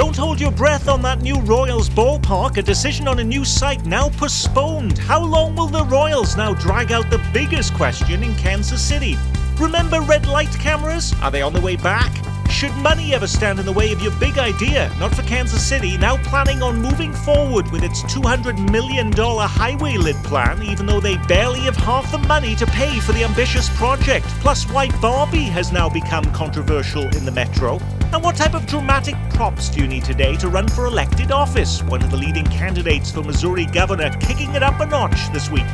Don't hold your breath on that new Royals ballpark. A decision on a new site now postponed. How long will the Royals now drag out the biggest question in Kansas City? Remember red light cameras? Are they on the way back? Should money ever stand in the way of your big idea? Not for Kansas City, now planning on moving forward with its $200 million highway lid plan, even though they barely have half the money to pay for the ambitious project. Plus, why Barbie has now become controversial in the metro. And what type of dramatic props do you need today to run for elected office? One of the leading candidates for Missouri governor kicking it up a notch this week.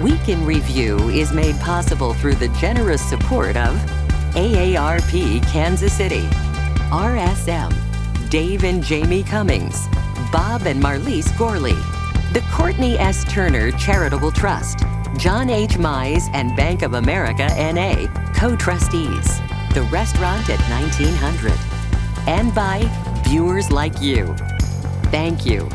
Week in Review is made possible through the generous support of AARP Kansas City, RSM, Dave and Jamie Cummings, Bob and Marlise Gorley, the Courtney S. Turner Charitable Trust, John H. Mize and Bank of America NA, co trustees, the restaurant at 1900, and by viewers like you. Thank you.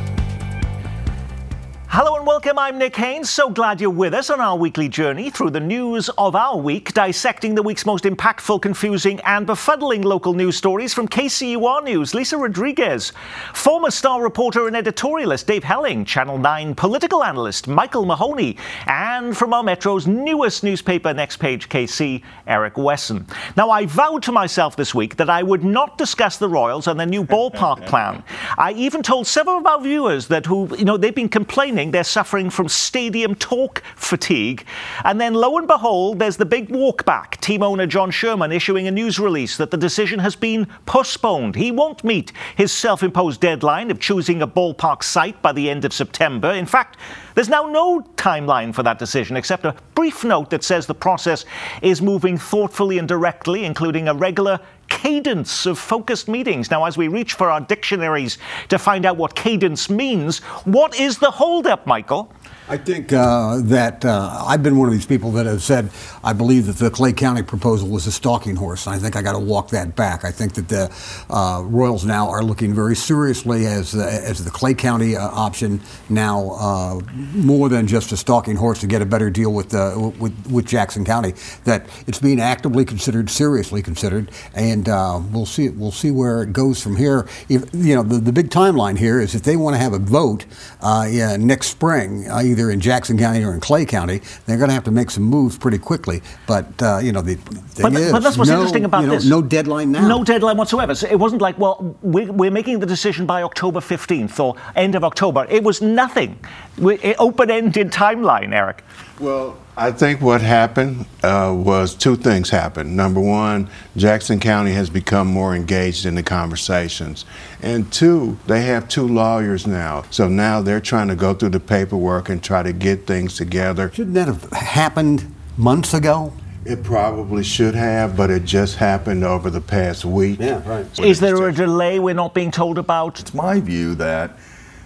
Hello and welcome. I'm Nick Haines. So glad you're with us on our weekly journey through the news of our week, dissecting the week's most impactful, confusing, and befuddling local news stories from KCUR News. Lisa Rodriguez, former star reporter and editorialist Dave Helling, Channel 9 political analyst Michael Mahoney, and from our Metro's newest newspaper, Next Page KC, Eric Wesson. Now, I vowed to myself this week that I would not discuss the Royals and their new ballpark plan. I even told several of our viewers that who, you know, they've been complaining they're suffering from stadium talk fatigue. And then lo and behold, there's the big walk back. Team owner John Sherman issuing a news release that the decision has been postponed. He won't meet his self imposed deadline of choosing a ballpark site by the end of September. In fact, there's now no timeline for that decision except a brief note that says the process is moving thoughtfully and directly, including a regular cadence of focused meetings. Now, as we reach for our dictionaries to find out what cadence means, what is the holdup, Michael? I think uh, that uh, I've been one of these people that have said I believe that the Clay County proposal was a stalking horse. and I think I got to walk that back. I think that the uh, Royals now are looking very seriously as as the Clay County uh, option now uh, more than just a stalking horse to get a better deal with uh, with, with Jackson County. That it's being actively considered, seriously considered, and we'll see we'll see where it goes from here. If, you know, the, the big timeline here is if they want to have a vote yeah, next spring, either either in Jackson County or in Clay County, they're going to have to make some moves pretty quickly. But uh, you know, the thing but, is, but that's what's no, interesting about you know, this. No deadline now. No deadline whatsoever. So it wasn't like, well, we're, we're, making the decision by October 15th or end of October. It was nothing. Open-ended timeline, Eric. Well, I think what happened uh, was two things happened. Number one, Jackson County has become more engaged in the conversations. And two, they have two lawyers now. So now they're trying to go through the paperwork and try to get things together. Shouldn't that have happened months ago? It probably should have, but it just happened over the past week. Yeah, right. Is there a delay we're not being told about? It's my view that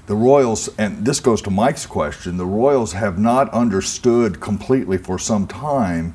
the Royals, and this goes to Mike's question, the Royals have not understood completely for some time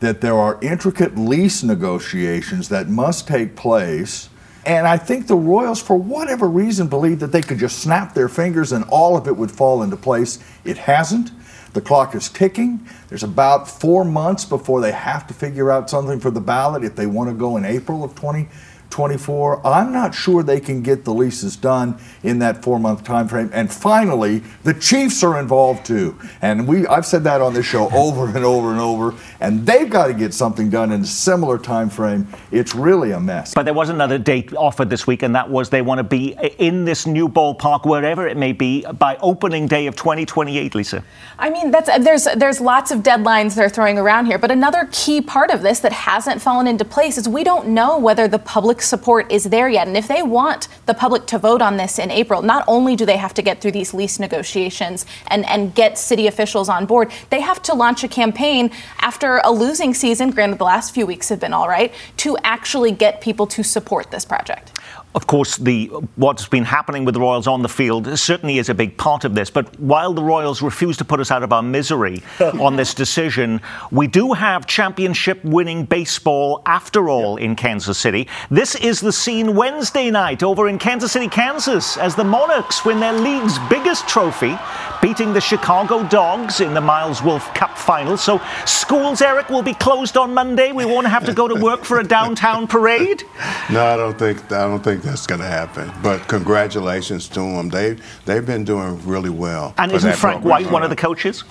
that there are intricate lease negotiations that must take place. And I think the Royals, for whatever reason, believe that they could just snap their fingers and all of it would fall into place. It hasn't. The clock is ticking. There's about four months before they have to figure out something for the ballot if they want to go in April of 2020. 24. I'm not sure they can get the leases done in that four month time frame. And finally, the Chiefs are involved too. And we I've said that on this show over and over and over. And they've got to get something done in a similar time frame. It's really a mess. But there was another date offered this week, and that was they want to be in this new ballpark, wherever it may be, by opening day of 2028, Lisa. I mean, that's there's there's lots of deadlines they're throwing around here. But another key part of this that hasn't fallen into place is we don't know whether the public support is there yet. And if they want the public to vote on this in April, not only do they have to get through these lease negotiations and, and get city officials on board, they have to launch a campaign after a losing season, granted the last few weeks have been all right, to actually get people to support this project. Of course, the what's been happening with the Royals on the field certainly is a big part of this. But while the Royals refuse to put us out of our misery on this decision. We do have championship winning baseball after all in Kansas City. This is the scene Wednesday night over in Kansas City, Kansas, as the Monarchs win their league's biggest trophy, beating the Chicago Dogs in the Miles Wolff Cup final. So schools, Eric, will be closed on Monday. We won't have to go to work for a downtown parade. No, I don't think I don't think that's going to happen. But congratulations to them. They they've been doing really well. And isn't that Frank program. White one of the coaches?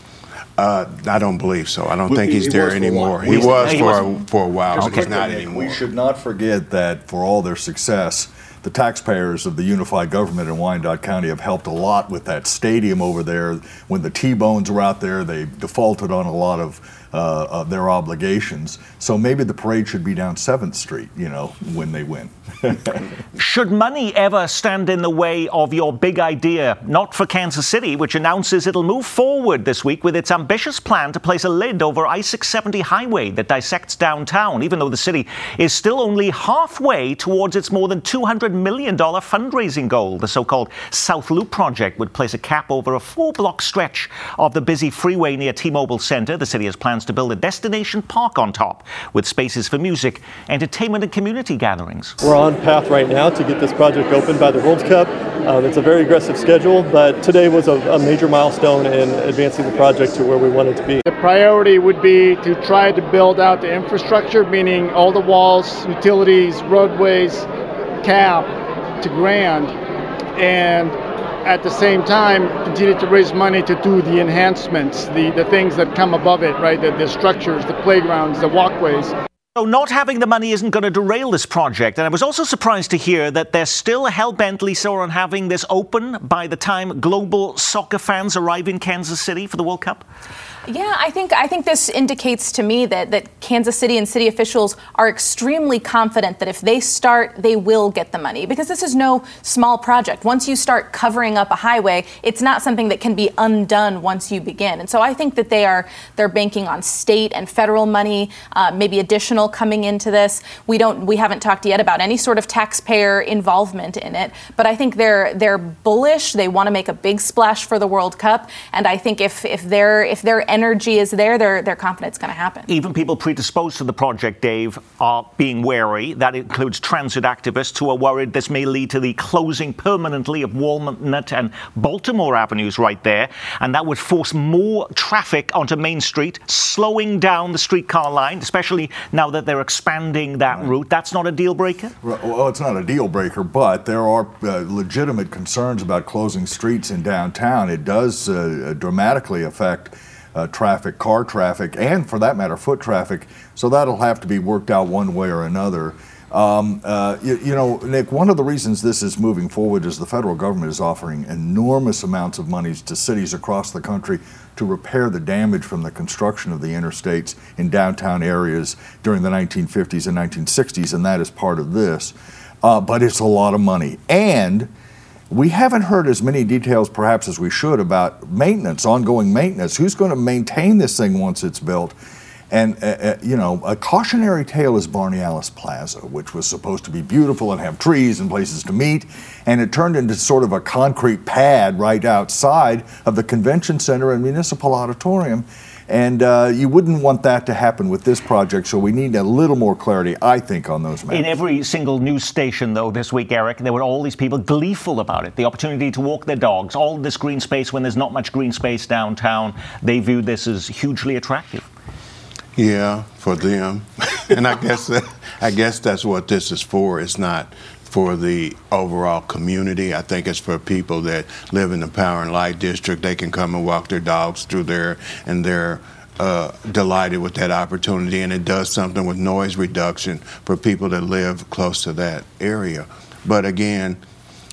Uh, I don't believe so. I don't Well, think he's he there was for a anymore. He was he for a, for a while, but he's Okay. not We should not forget that for all their success, the taxpayers of the unified government in Wyandotte County have helped a lot with that stadium over there. When the T-Bones were out there, they defaulted on a lot of, uh, of their obligations. So maybe the parade should be down 7th Street, you know, when they win. Should money ever stand in the way of your big idea? Not for Kansas City, which announces it'll move forward this week with its ambitious plan to place a lid over I 670 highway that dissects downtown, even though the city is still only halfway towards its more than $200 million fundraising goal. The so called South Loop project would place a cap over a four block stretch of the busy freeway near T Mobile Center. The city has plans to build a destination park on top with spaces for music, entertainment, and community gatherings. We're on path right now to get this project open by the World Cup. Um, it's a very aggressive schedule, but today was a, a major milestone in advancing the project to where we want it to be. The priority would be to try to build out the infrastructure, meaning all the walls, utilities, roadways, cap to grand, and at the same time continue to raise money to do the enhancements, the, the things that come above it, right? The, the structures, the playgrounds, the walkways. So, not having the money isn't going to derail this project. And I was also surprised to hear that they're still hell bent, Lisa, on having this open by the time global soccer fans arrive in Kansas City for the World Cup. Yeah, I think I think this indicates to me that that Kansas City and city officials are extremely confident that if they start, they will get the money because this is no small project. Once you start covering up a highway, it's not something that can be undone once you begin. And so I think that they are they're banking on state and federal money, uh, maybe additional coming into this. We don't we haven't talked yet about any sort of taxpayer involvement in it, but I think they're they're bullish. They want to make a big splash for the World Cup, and I think if if their if their energy is there, they're they're confident it's going to happen. Even people predisposed to the project, Dave, are being wary. That includes transit activists who are worried this may lead to the closing permanently of Walnut and Baltimore avenues right there, and that would force more traffic onto Main Street, slowing down the streetcar line, especially now that they're expanding that route. That's not a deal breaker. Well, it's not a deal breaker, but there are uh, legitimate concerns about closing streets in downtown. It does uh, dramatically affect uh, traffic, car traffic, and for that matter, foot traffic. So that'll have to be worked out one way or another. Um, uh, you, you, know, Nick, one of the reasons this is moving forward is the federal government is offering enormous amounts of monies to cities across the country to repair the damage from the construction of the interstates in downtown areas during the 1950s and 1960s, and that is part of this. Uh, but it's a lot of money. And we haven't heard as many details, perhaps, as we should about maintenance, ongoing maintenance. Who's going to maintain this thing once it's built? And, uh, uh, you know, a cautionary tale is Barney Allis Plaza, which was supposed to be beautiful and have trees and places to meet. And it turned into sort of a concrete pad right outside of the convention center and municipal auditorium. And uh, you wouldn't want that to happen with this project, so we need a little more clarity, I think, on those matters. In every single news station, though, this week, Eric, there were all these people gleeful about it. The opportunity to walk their dogs, all this green space when there's not much green space downtown. They viewed this as hugely attractive. Yeah, for them, and I guess I guess that's what this is for. It's not for the overall community. I think it's for people that live in the Power and Light District. They can come and walk their dogs through there, and they're uh, delighted with that opportunity. And it does something with noise reduction for people that live close to that area. But again,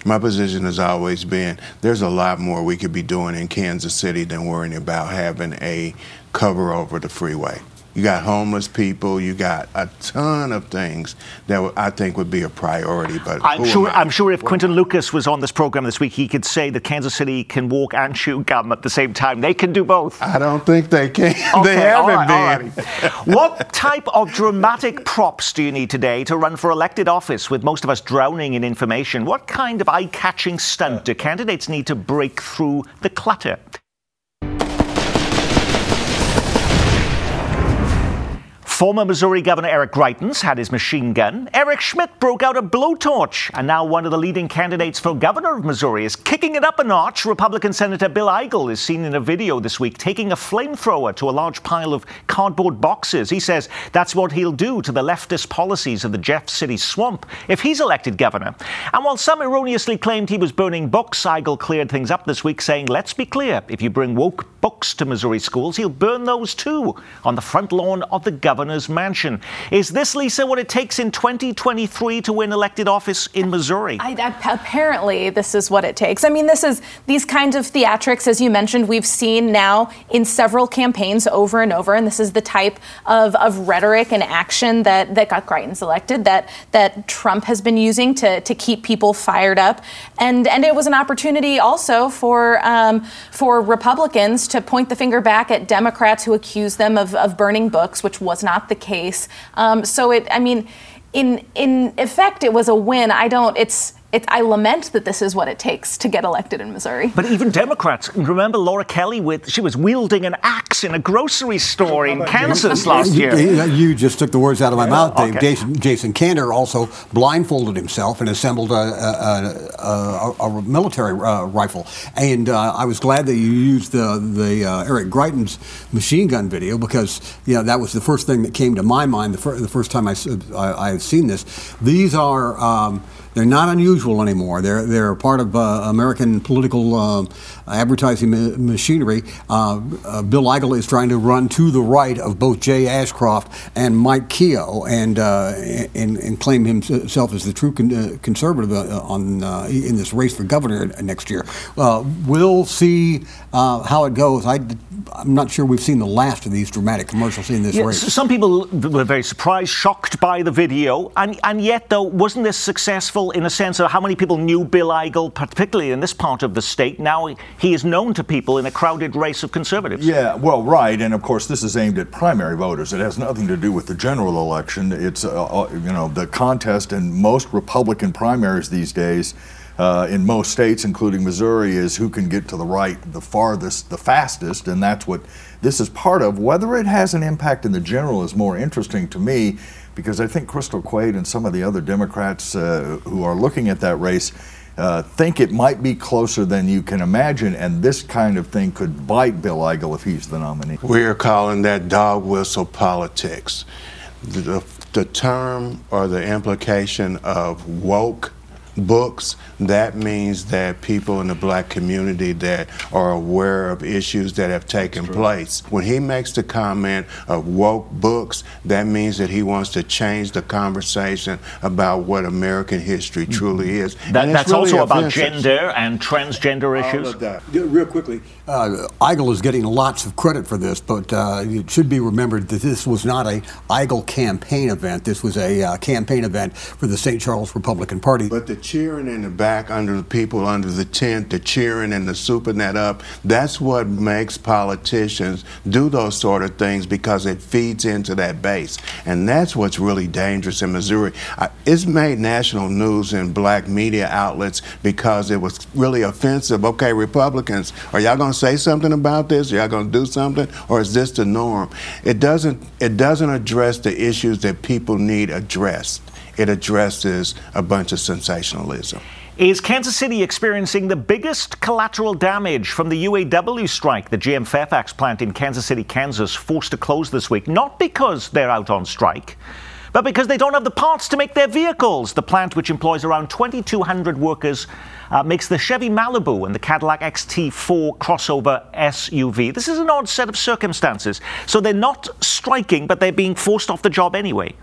my position has always been there's a lot more we could be doing in Kansas City than worrying about having a cover over the freeway. You got homeless people. You got a ton of things that I think would be a priority. But I'm sure. I'm sure if Quinton Lucas was on this program this week, he could say that Kansas City can walk and chew gum at the same time. They can do both. I don't think they can. Okay, they haven't right, been. right. what type of dramatic props do you need today to run for elected office with most of us drowning in information? What kind of eye catching stunt do candidates need to break through the clutter? Former Missouri Governor Eric Greitens had his machine gun. Eric Schmitt broke out a blowtorch. And now one of the leading candidates for governor of Missouri is kicking it up a notch. Republican Senator Bill Eigel is seen in a video this week taking a flamethrower to a large pile of cardboard boxes. He says that's what he'll do to the leftist policies of the Jeff City swamp if he's elected governor. And while some erroneously claimed he was burning books, Eigel cleared things up this week, saying, let's be clear, if you bring woke books to Missouri schools, he'll burn those too on the front lawn of the governor's mansion. Is this, Lisa, what it takes in 2023 to win elected office in Missouri? I, I, apparently, this is what it takes. I mean, this is these kinds of theatrics, as you mentioned, we've seen now in several campaigns over and over, and this is the type of, of rhetoric and action that, that got Greitens elected, that that Trump has been using to, to keep people fired up, and and it was an opportunity also for um, for Republicans to point the finger back at Democrats who accuse them of, of burning books, which was not the case. Um, so it, I mean, in in effect, it was a win. I don't. It's it, I lament that this is what it takes to get elected in Missouri. But even Democrats, remember Laura Kelly with she was wielding an axe in a grocery store in Kansas you? last year. You just took the words out of my mouth, Dave. Okay. Jason, Jason Kander also blindfolded himself and assembled a, a, a, a military uh, rifle. And uh, I was glad that you used the the uh, Eric Greitens machine gun video because you know that was the first thing that came to my mind the, fir- the first time I, I, I seen this. These are. Um, they're not unusual anymore. They're, they're part of uh, American political uh, advertising ma- machinery. Uh, uh, Bill Eigel is trying to run to the right of both Jay Ashcroft and Mike Kehoe and, uh, and, and, claim himself as the true con- uh, conservative on, in this race for governor next year. we'll see how it goes. I, I'm not sure we've seen the last of these dramatic commercials in this yeah, race. Some people were very surprised, shocked by the video, and, and yet, though, wasn't this successful? In a sense of how many people knew Bill Eigel, particularly in this part of the state. Now he is known to people in a crowded race of conservatives. Yeah, well, right, and of course this is aimed at primary voters. It has nothing to do with the general election. It's uh, uh you know the contest in most Republican primaries these days. Uh, in most states, including Missouri, is who can get to the right the farthest, the fastest, and that's what this is part of. Whether it has an impact in the general is more interesting to me because I think Crystal Quade and some of the other Democrats uh, who are looking at that race uh, think it might be closer than you can imagine, and this kind of thing could bite Bill Eigel if he's the nominee. We're calling that dog whistle politics. The, the term or the implication of woke books, that means that people in the black community that are aware of issues that have taken place. When he makes the comment of woke books, that means that he wants to change the conversation about what American history mm-hmm. truly is. That, that's really also about gender and transgender issues. Real quickly, uh, Eigel is getting lots of credit for this, but uh, it should be remembered that this was not a Eigel campaign event. This was a uh, campaign event for the St. Charles Republican Party. But the cheering in the back under the people under the tent, the cheering and the souping that up, that's what makes politicians do those sort of things because it feeds into that base. And that's what's really dangerous in Missouri. it's made national news in black media outlets because it was really offensive. Okay, Republicans, are y'all going to say something about this? Are y'all going to do something? Or is this the norm? It doesn't, it doesn't address the issues that people need addressed it addresses a bunch of sensationalism. Is Kansas City experiencing the biggest collateral damage from the UAW strike? The GM Fairfax plant in Kansas City, Kansas, forced to close this week, not because they're out on strike, but because they don't have the parts to make their vehicles. The plant, which employs around 2,200 workers, uh, makes the Chevy Malibu and the Cadillac XT4 crossover SUV. This is an odd set of circumstances. So they're not striking, but they're being forced off the job anyway.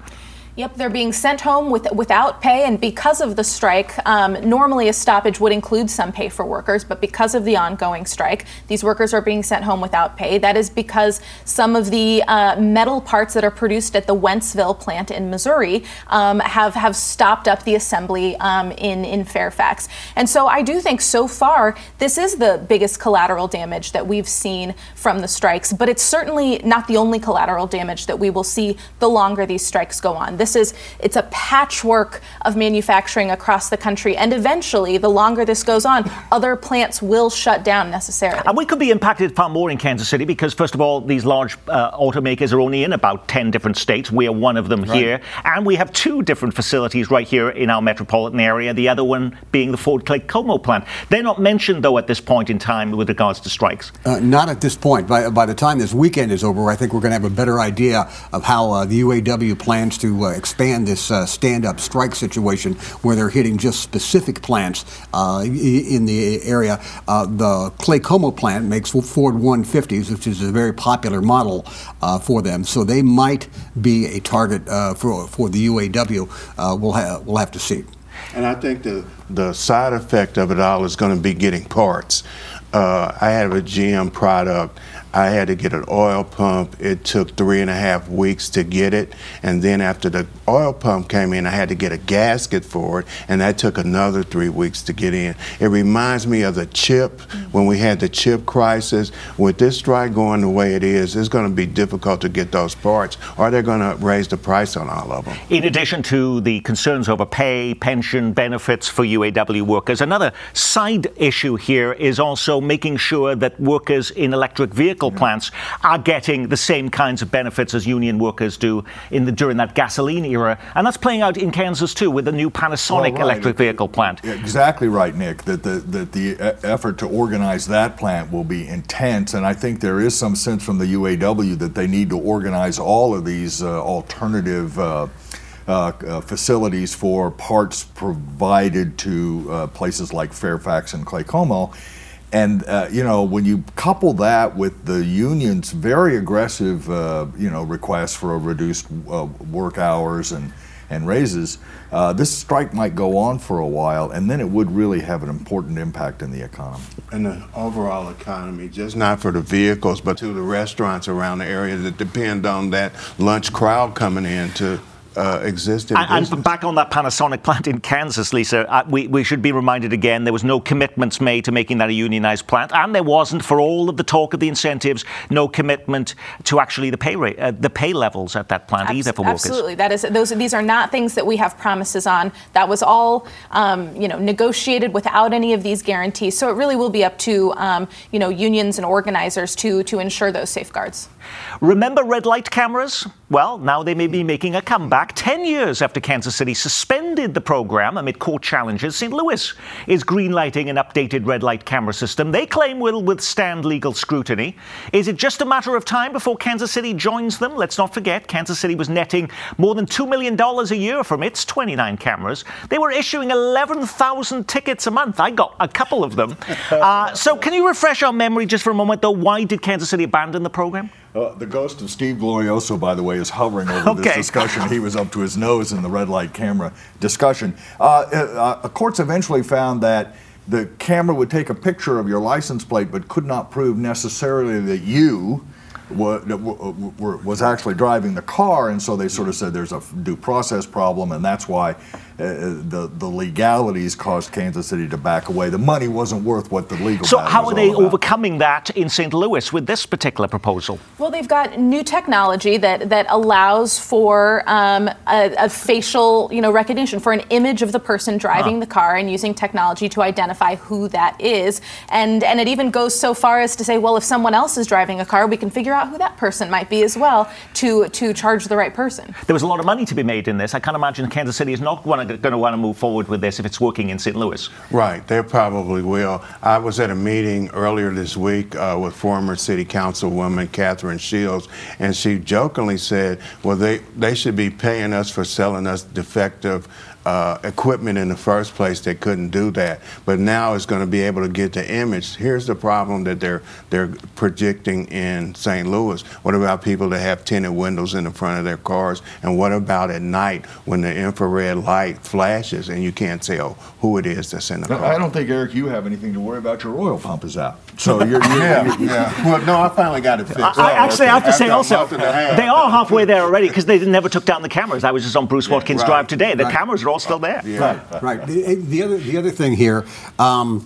Yep, they're being sent home with, without pay, and because of the strike, um, normally a stoppage would include some pay for workers, but because of the ongoing strike, these workers are being sent home without pay. That is because some of the uh, metal parts that are produced at the Wentzville plant in Missouri um, have have stopped up the assembly um, in in Fairfax, and so I do think so far this is the biggest collateral damage that we've seen from the strikes, but it's certainly not the only collateral damage that we will see the longer these strikes go on This is it's a patchwork of manufacturing across the country, and eventually, the longer this goes on, other plants will shut down necessarily. And we could be impacted far more in Kansas City because, first of all, these large uh, automakers are only in about 10 different states. We are one of them right. here. And we have two different facilities right here in our metropolitan area, the other one being the Ford Claycomo plant. They're not mentioned, though, at this point in time with regards to strikes. Uh, not at this point. By, by the time this weekend is over, I think we're going to have a better idea of how uh, the UAW plans to uh, expand this uh, stand up strike situation where they're hitting just specific plants uh, in the area. Uh, the Claycomo plant makes Ford 150s, which is a very popular model for them. So they might be a target for, for the UAW. we'll, ha- we'll have to see. And I think the, the side effect of it all is going to be getting parts. Uh, I have a GM product I had to get an oil pump. It took three and a half weeks to get it. And then after the oil pump came in, I had to get a gasket for it. And that took another three weeks to get in. It reminds me of the chip when we had the chip crisis. With this strike going the way it is, it's going to be difficult to get those parts, or they're going to raise the price on all of them. In addition to the concerns over pay, pension, benefits for UAW workers, another side issue here is also making sure that workers in electric vehicles plants are getting the same kinds of benefits as union workers do in the, during that gasoline era. And that's playing out in Kansas too with the new Panasonic well, right. electric vehicle plant. Exactly right, Nick. That the, that the effort to organize that plant will be intense. And I think there is some sense from the UAW that they need to organize all of these uh, alternative. Uh, uh, uh, facilities for parts provided to uh, places like Fairfax and Claycomo and uh, you know when you couple that with the union's very aggressive uh, you know request for reduced uh, work hours and and raises, uh, this strike might go on for a while, and then it would really have an important impact in the economy. And the overall economy, just not for the vehicles, but to the restaurants around the area that depend on that lunch crowd coming in to uh, exist in and, and, back on that Panasonic plant in Kansas, Lisa, uh, we, we should be reminded again there was no commitments made to making that a unionized plant, and there wasn't for all of the talk of the incentives, no commitment to actually the pay rate, uh, the pay levels at that plant Abs- either for workers. Absolutely, that is those. These are not things that we have promises on. That was all um, you know negotiated without any of these guarantees. So it really will be up to um, you know unions and organizers to to ensure those safeguards. Remember red light cameras? Well, now they may be making a comeback. Ten years after Kansas City suspended the program amid court challenges, St. Louis is greenlighting an updated red light camera system they claim will withstand legal scrutiny. Is it just a matter of time before Kansas City joins them? Let's not forget, Kansas City was netting more than $2 million a year from its 29 cameras. They were issuing 11,000 tickets a month. I got a couple of them. Uh, so, can you refresh our memory just for a moment, though? Why did Kansas City abandon the program? Uh, the ghost of Steve Glorioso, by the way, is hovering over okay. this discussion. He was up to his nose in the red light camera discussion. Uh, uh, uh, courts eventually found that the camera would take a picture of your license plate, but could not prove necessarily that you was actually driving the car, and so they sort of said there's a due process problem, and that's why uh, the the legalities caused Kansas City to back away. The money wasn't worth what the legal. So how are they about. overcoming that in St. Louis with this particular proposal? Well, they've got new technology that that allows for um, a, a, facial you know recognition for an image of the person driving huh. the car and using technology to identify who that is. And and it even goes so far as to say, well, if someone else is driving a car, we can figure out who that person might be as well to to charge the right person. There was a lot of money to be made in this. I can't imagine Kansas City is not one going to want to move forward with this if it's working in St. Louis. Right, they probably will. I was at a meeting earlier this week uh, with former City Councilwoman Kathryn Shields, and she jokingly said, "Well, they they should be paying us for selling us defective." Uh, equipment in the first place that couldn't do that. But now it's going to be able to get the image. Here's the problem that they're they're projecting in St. Louis. What about people that have tinted windows in the front of their cars? And what about at night when the infrared light flashes and you can't tell who it is that's in the car? I don't think Eric, you have anything to worry about. Your oil pump is out. So you're, you're yeah, you're, yeah. Well, no, I finally got it fixed. I, I actually, okay. I have to say also, they are halfway there already because they never took down the cameras. I was just on Bruce Watkins yeah, right, Drive today. The right. cameras are all still there. Right, right. The, the other, the other thing here, um,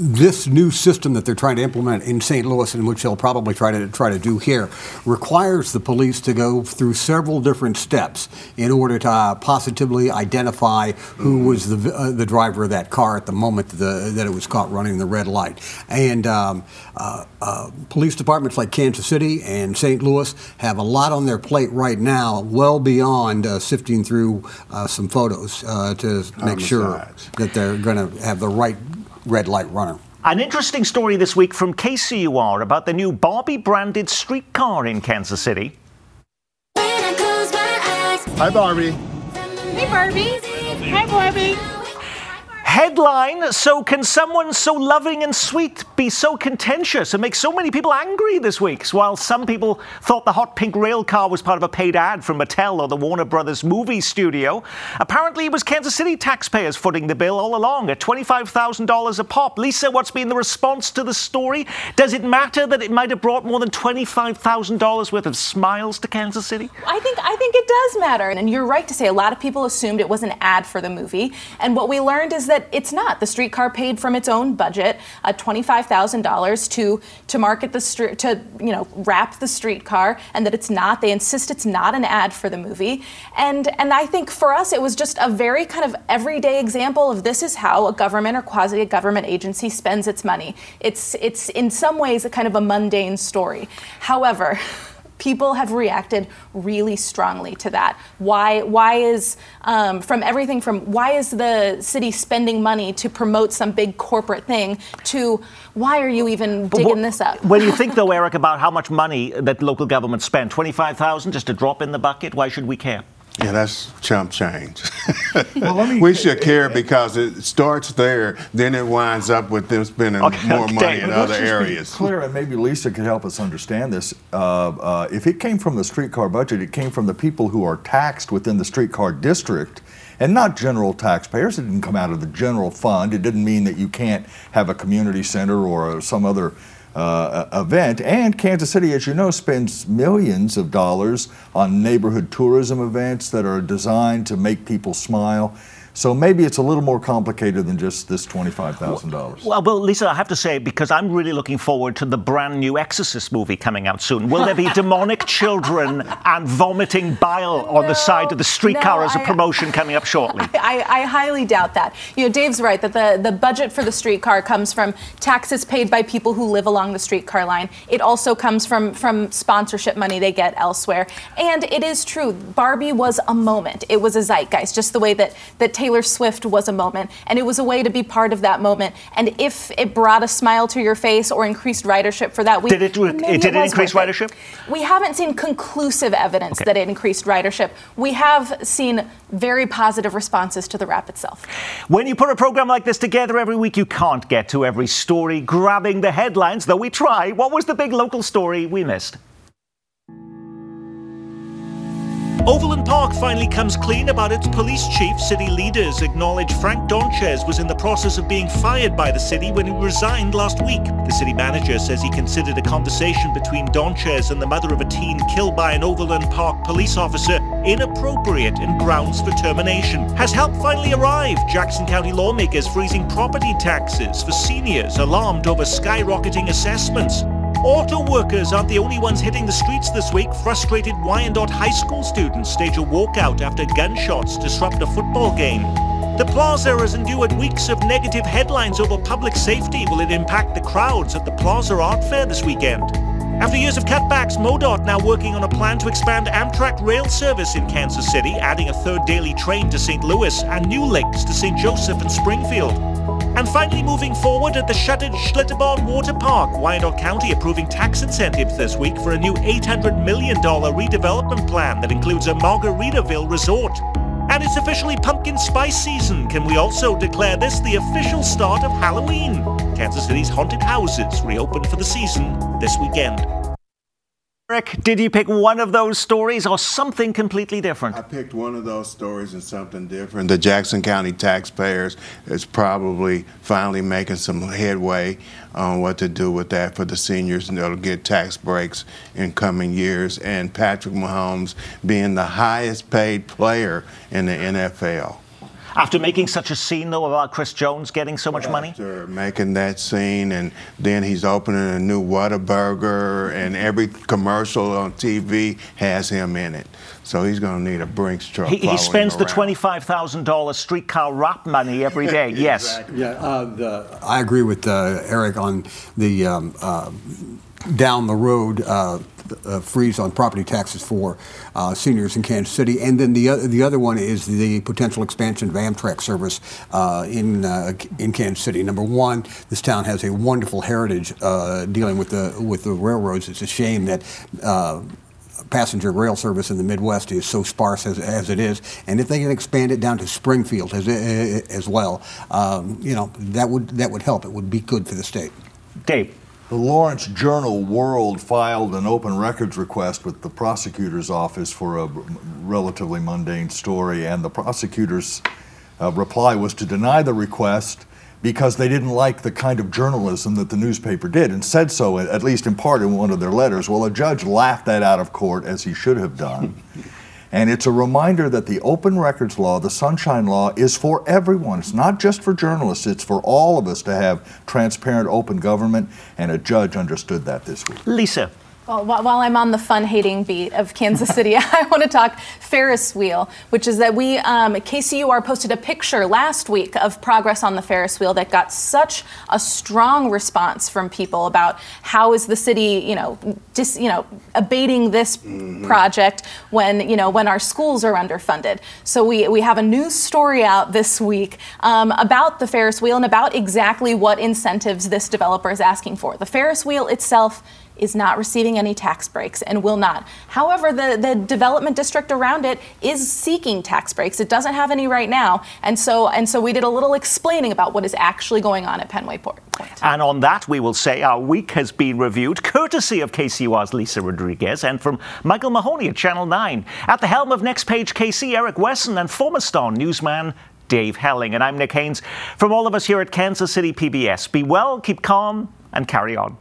this new system that they're trying to implement in St. Louis, and which they'll probably try to try to do here, requires the police to go through several different steps in order to uh, positively identify who was the uh, the driver of that car at the moment that, the, that it was caught running the red light. And um, uh, uh, police departments like Kansas City and St. Louis have a lot on their plate right now, well beyond uh, sifting through uh, some photos to make sure that they're going to have the right red light runner. An interesting story this week from KCUR about the new Barbie branded streetcar in Kansas City. Hi, Barbie. Hey, Barbie. Hi, Barbie. Headline So, can someone so loving and sweet be so contentious and make so many people angry this week? While some people thought the hot pink rail car was part of a paid ad from Mattel or the Warner Brothers movie studio, apparently it was Kansas City taxpayers footing the bill all along at $25,000 a pop. Lisa, what's been the response to the story? Does it matter that it might have brought more than $25,000 worth of smiles to Kansas City? I think, I think it does matter. And you're right to say a lot of people assumed it was an ad for the movie. And what we learned is that that it's not. The streetcar paid from its own budget uh, $25,000 to to market the street to you know wrap the streetcar, and that it's not. They insist it's not an ad for the movie, and and I think for us it was just a very kind of everyday example of this is how a government or quasi government agency spends its money. It's it's in some ways a kind of a mundane story. However. people have reacted really strongly to that. Why? Why is um, from everything from why is the city spending money to promote some big corporate thing to why are you even digging this up? when you think though, Eric, about how much money that local government spent, twenty-five thousand, just a drop in the bucket. Why should we care? Yeah, that's chump change. well, we should care because it starts there, then it winds up with them spending okay, more okay. money in other areas. clear, and maybe Lisa could help us understand this. Uh, uh, if it came from the streetcar budget, it came from the people who are taxed within the streetcar district and not general taxpayers. It didn't come out of the general fund. It didn't mean that you can't have a community center or some other uh, event. And Kansas City, as you know, spends millions of dollars on neighborhood tourism events that are designed to make people smile. So maybe it's a little more complicated than just this $25,000. Well, well, Lisa, I have to say, because I'm really looking forward to the brand new Exorcist movie coming out soon. Will there be demonic children and vomiting bile on the side of the streetcar no, as a promotion I, coming up shortly? I, I, I, highly doubt that. You know, Dave's right that the, the budget for the streetcar comes from taxes paid by people who live along the streetcar line. It also comes from, from sponsorship money they get elsewhere. And it is true, Barbie was a moment. It was a zeitgeist, just the way that, that Taylor Taylor Swift was a moment, and it was a way to be part of that moment. And if it brought a smile to your face or increased ridership for that week, did it, it did it increase ridership? We haven't seen conclusive evidence okay. that it increased ridership. We have seen very positive responses to the wrap itself. When you put a program like this together every week, you can't get to every story grabbing the headlines, though we try. What was the big local story we missed? Overland Park finally comes clean about its police chief. City leaders acknowledge Frank Donchez was in the process of being fired by the city when he resigned last week. The city manager says he considered a conversation between Donchez and the mother of a teen killed by an Overland Park police officer inappropriate and grounds for termination. Has help finally arrived? Jackson County lawmakers freezing property taxes for seniors alarmed over skyrocketing assessments. Auto workers aren't the only ones hitting the streets this week. Frustrated Wyandotte High School students stage a walkout after gunshots disrupt a football game. The plaza has endured weeks of negative headlines over public safety. Will it impact the crowds at the Plaza Art Fair this weekend? After years of cutbacks, MoDOT now working on a plan to expand Amtrak rail service in Kansas City, adding a third daily train to St. Louis and new links to St. Joseph and Springfield. And finally, moving forward at the shuttered Schlitterbahn Water Park, Wyandotte County approving tax incentives this week for a new $800 million redevelopment plan that includes a Margaritaville resort. And it's officially pumpkin spice season. Can we also declare this the official start of Halloween? Kansas City's haunted houses reopen for the season this weekend. Eric, did you pick one of those stories or something completely different? I picked one of those stories and something different. The Jackson County taxpayers is probably finally making some headway on what to do with that for the seniors, and they'll get tax breaks in coming years. And Patrick Mahomes being the highest paid player in the NFL. After making such a scene, though, about Chris Jones getting so much money? After making that scene, and then he's opening a new Whataburger, and every commercial on TV has him in it. So he's going to need a Brinks truck. He, he spends the twenty-five thousand dollars streetcar wrap money every day. Yes. Yeah, uh, the, I agree with uh, Eric on the um, uh, down the road uh, freeze on property taxes for uh, seniors in Kansas City, and then the other the other one is the potential expansion of Amtrak service uh, in uh, in Kansas City. Number one, this town has a wonderful heritage uh, dealing with the with the railroads. It's a shame that. Passenger rail service in the Midwest is so sparse as, as it is, and if they can expand it down to Springfield as, as well, um, you know that would that would help. It would be good for the state. Dave. The Lawrence Journal World filed an open records request with the prosecutor's office for a relatively mundane story, and the prosecutor's uh, reply was to deny the request because they didn't like the kind of journalism that the newspaper did, and said so, at least in part, in one of their letters. Well, a judge laughed that out of court, as he should have done. And it's a reminder that the open records law, the Sunshine Law, is for everyone. It's not just for journalists, it's for all of us to have transparent, open government, and a judge understood that this week. Lisa. Well, while I'm on the fun hating beat of Kansas City, I want to talk Ferris wheel, which is that we, um, KCUR posted a picture last week of progress on the Ferris wheel that got such a strong response from people about how is the city, you know, dis, you know, abating this project when, you know, when our schools are underfunded. So we, we have a new story out this week um, about the Ferris wheel and about exactly what incentives this developer is asking for. The Ferris wheel itself is not receiving any tax breaks and will not. However, the, the development district around it is seeking tax breaks. It doesn't have any right now. And so and so we did a little explaining about what is actually going on at Pennway Point. And on that, we will say our week has been reviewed, courtesy of KCUR's Lisa Rodriguez and from Michael Mahoney at Channel 9. At the helm of Next Page KC, Eric Wesson and former Star newsman Dave Helling. And I'm Nick Haines. From all of us here at Kansas City PBS, be well, keep calm, and carry on.